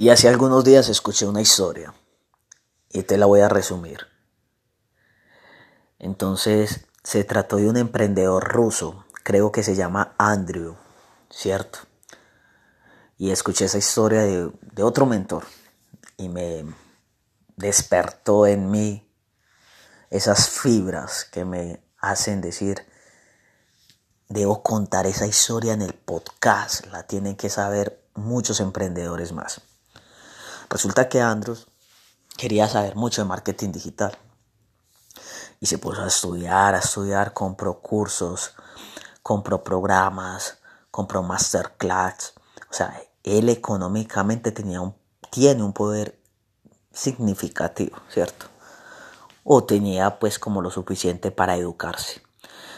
Y hace algunos días escuché una historia y te la voy a resumir. Entonces se trató de un emprendedor ruso, creo que se llama Andrew, ¿cierto? Y escuché esa historia de, otro mentor y me despertó en mí esas fibras que me hacen decir, debo contar esa historia en el podcast, la tienen que saber muchos emprendedores más. Resulta que Andrews quería saber mucho de marketing digital y se puso a estudiar, a estudiar, compró cursos, compró programas, compró masterclass. O sea, él económicamente tenía un, tiene un poder significativo, ¿cierto? O tenía pues como lo suficiente para educarse.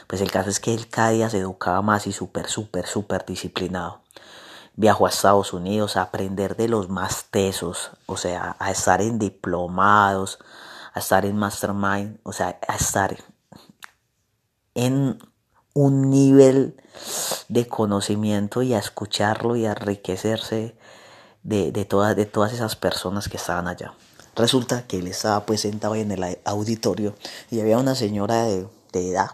Pues el caso es que él cada día se educaba más y súper, súper, súper disciplinado viajó a Estados Unidos a aprender de los más tesos, o sea, a estar en diplomados, a estar en mastermind, o sea, a estar en un nivel de conocimiento y a escucharlo y a enriquecerse de, todas, de todas esas personas que estaban allá. Resulta que él estaba pues sentado en el auditorio y había una señora de edad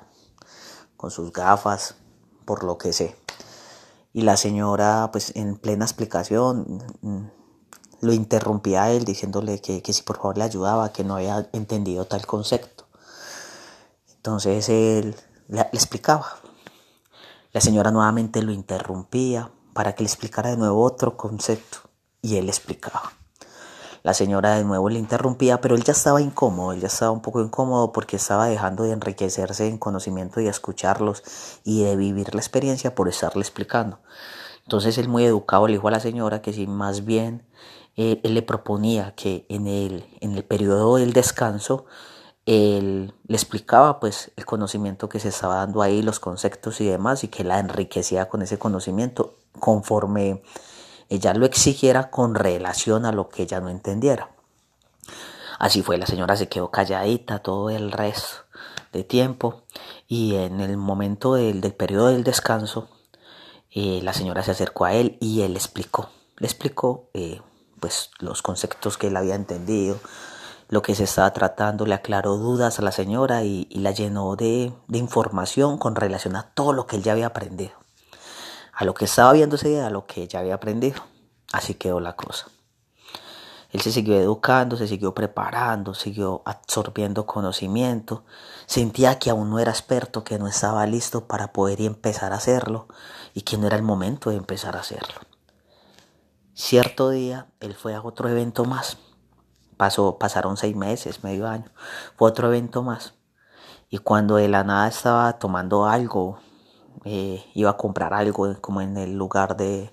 con sus gafas, por lo que sé y la señora, pues en plena explicación, lo interrumpía a él diciéndole que, si por favor le ayudaba, que no había entendido tal concepto. Entonces él le, le explicaba. La señora nuevamente lo interrumpía para que le explicara de nuevo otro concepto y él explicaba. La señora de nuevo le interrumpía, pero él ya estaba incómodo, él ya estaba un poco incómodo porque estaba dejando de enriquecerse en conocimiento y escucharlos y de vivir la experiencia por estarle explicando. Entonces él muy educado le dijo a la señora que si más bien eh, él le proponía que en el, en el periodo del descanso él le explicaba pues el conocimiento que se estaba dando ahí, los conceptos y demás, y que la enriquecía con ese conocimiento conforme ella lo exigiera con relación a lo que ella no entendiera. Así fue, la señora se quedó calladita todo el resto de tiempo y en el momento del, periodo del descanso, eh, la señora se acercó a él y él explicó, le explicó eh, pues los conceptos que él había entendido, lo que se estaba tratando, le aclaró dudas a la señora y, la llenó de, de información con relación a todo lo que él ya había aprendido a lo que estaba viendo ese día, a lo que ya había aprendido. Así quedó la cosa. Él se siguió educando, se siguió preparando, siguió absorbiendo conocimiento. Sentía que aún no era experto, que no estaba listo para poder empezar a hacerlo y que no era el momento de empezar a hacerlo. Cierto día él fue a otro evento más. Pasó, pasaron seis meses, medio año. Fue otro evento más. Y cuando de la nada estaba tomando algo, eh, iba a comprar algo como en el lugar de,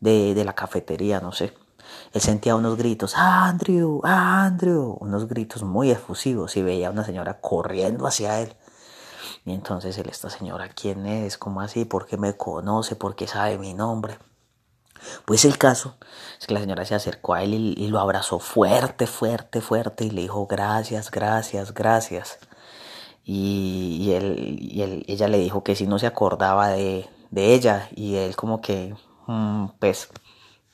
de, la cafetería, no sé. Él sentía unos gritos, Andrew, Andrew, unos gritos muy efusivos y veía a una señora corriendo hacia él. Y entonces él, esta señora, ¿quién es? ¿Cómo así? ¿Por qué me conoce? ¿Por qué sabe mi nombre? Pues el caso es que la señora se acercó a él y, y, lo abrazó fuerte, fuerte, fuerte y le dijo gracias, gracias, gracias. Y, él, ella le dijo que si no se acordaba de, de ella y él como que, mm, pues,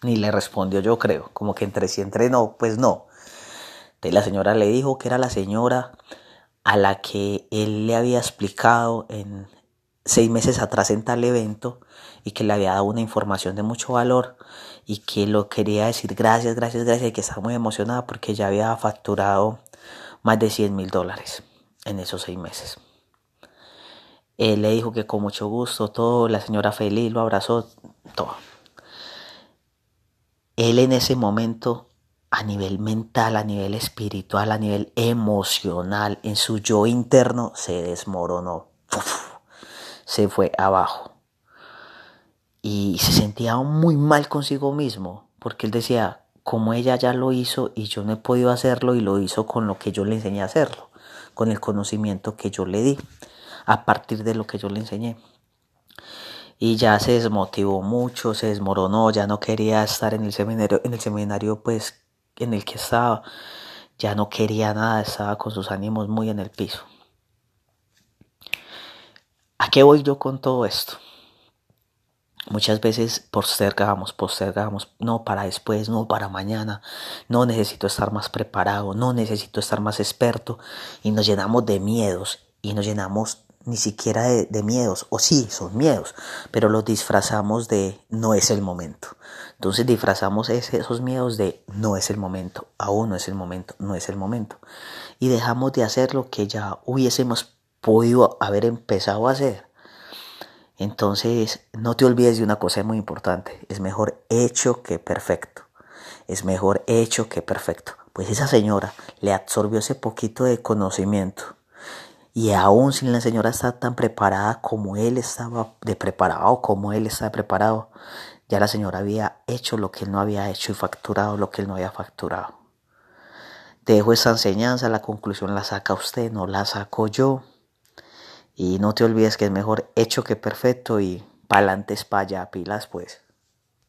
ni le respondió yo creo, como que entre sí, entre no, pues no. Entonces la señora le dijo que era la señora a la que él le había explicado en seis meses atrás en tal evento y que le había dado una información de mucho valor y que lo quería decir gracias, gracias, gracias y que estaba muy emocionada porque ya había facturado más de 100 mil dólares en esos seis meses. Él le dijo que con mucho gusto, todo, la señora feliz lo abrazó, todo. Él en ese momento, a nivel mental, a nivel espiritual, a nivel emocional, en su yo interno, se desmoronó. se fue abajo. Y se sentía muy mal consigo mismo, porque él decía, como ella ya lo hizo y yo no he podido hacerlo y lo hizo con lo que yo le enseñé a hacerlo con el conocimiento que yo le di, a partir de lo que yo le enseñé. Y ya se desmotivó mucho, se desmoronó, ya no quería estar en el seminario, en el seminario pues en el que estaba, ya no quería nada, estaba con sus ánimos muy en el piso. ¿A qué voy yo con todo esto? Muchas veces postergamos, postergamos, no para después, no para mañana, no necesito estar más preparado, no necesito estar más experto y nos llenamos de miedos y nos llenamos ni siquiera de, miedos, o sí, son miedos, pero los disfrazamos de no es el momento. Entonces disfrazamos esos miedos de no es el momento, aún no es el momento, no es el momento. Y dejamos de hacer lo que ya hubiésemos podido haber empezado a hacer. Entonces, no te olvides de una cosa muy importante. Es mejor hecho que perfecto. Es mejor hecho que perfecto. Pues esa señora le absorbió ese poquito de conocimiento. Y aún sin la señora estar tan preparada como él estaba de preparado, como él estaba preparado, ya la señora había hecho lo que él no había hecho y facturado lo que él no había facturado. Dejo esa enseñanza, la conclusión la saca usted, no la saco yo. Y no te olvides que es mejor hecho que perfecto y pa'lante es allá, pilas pues.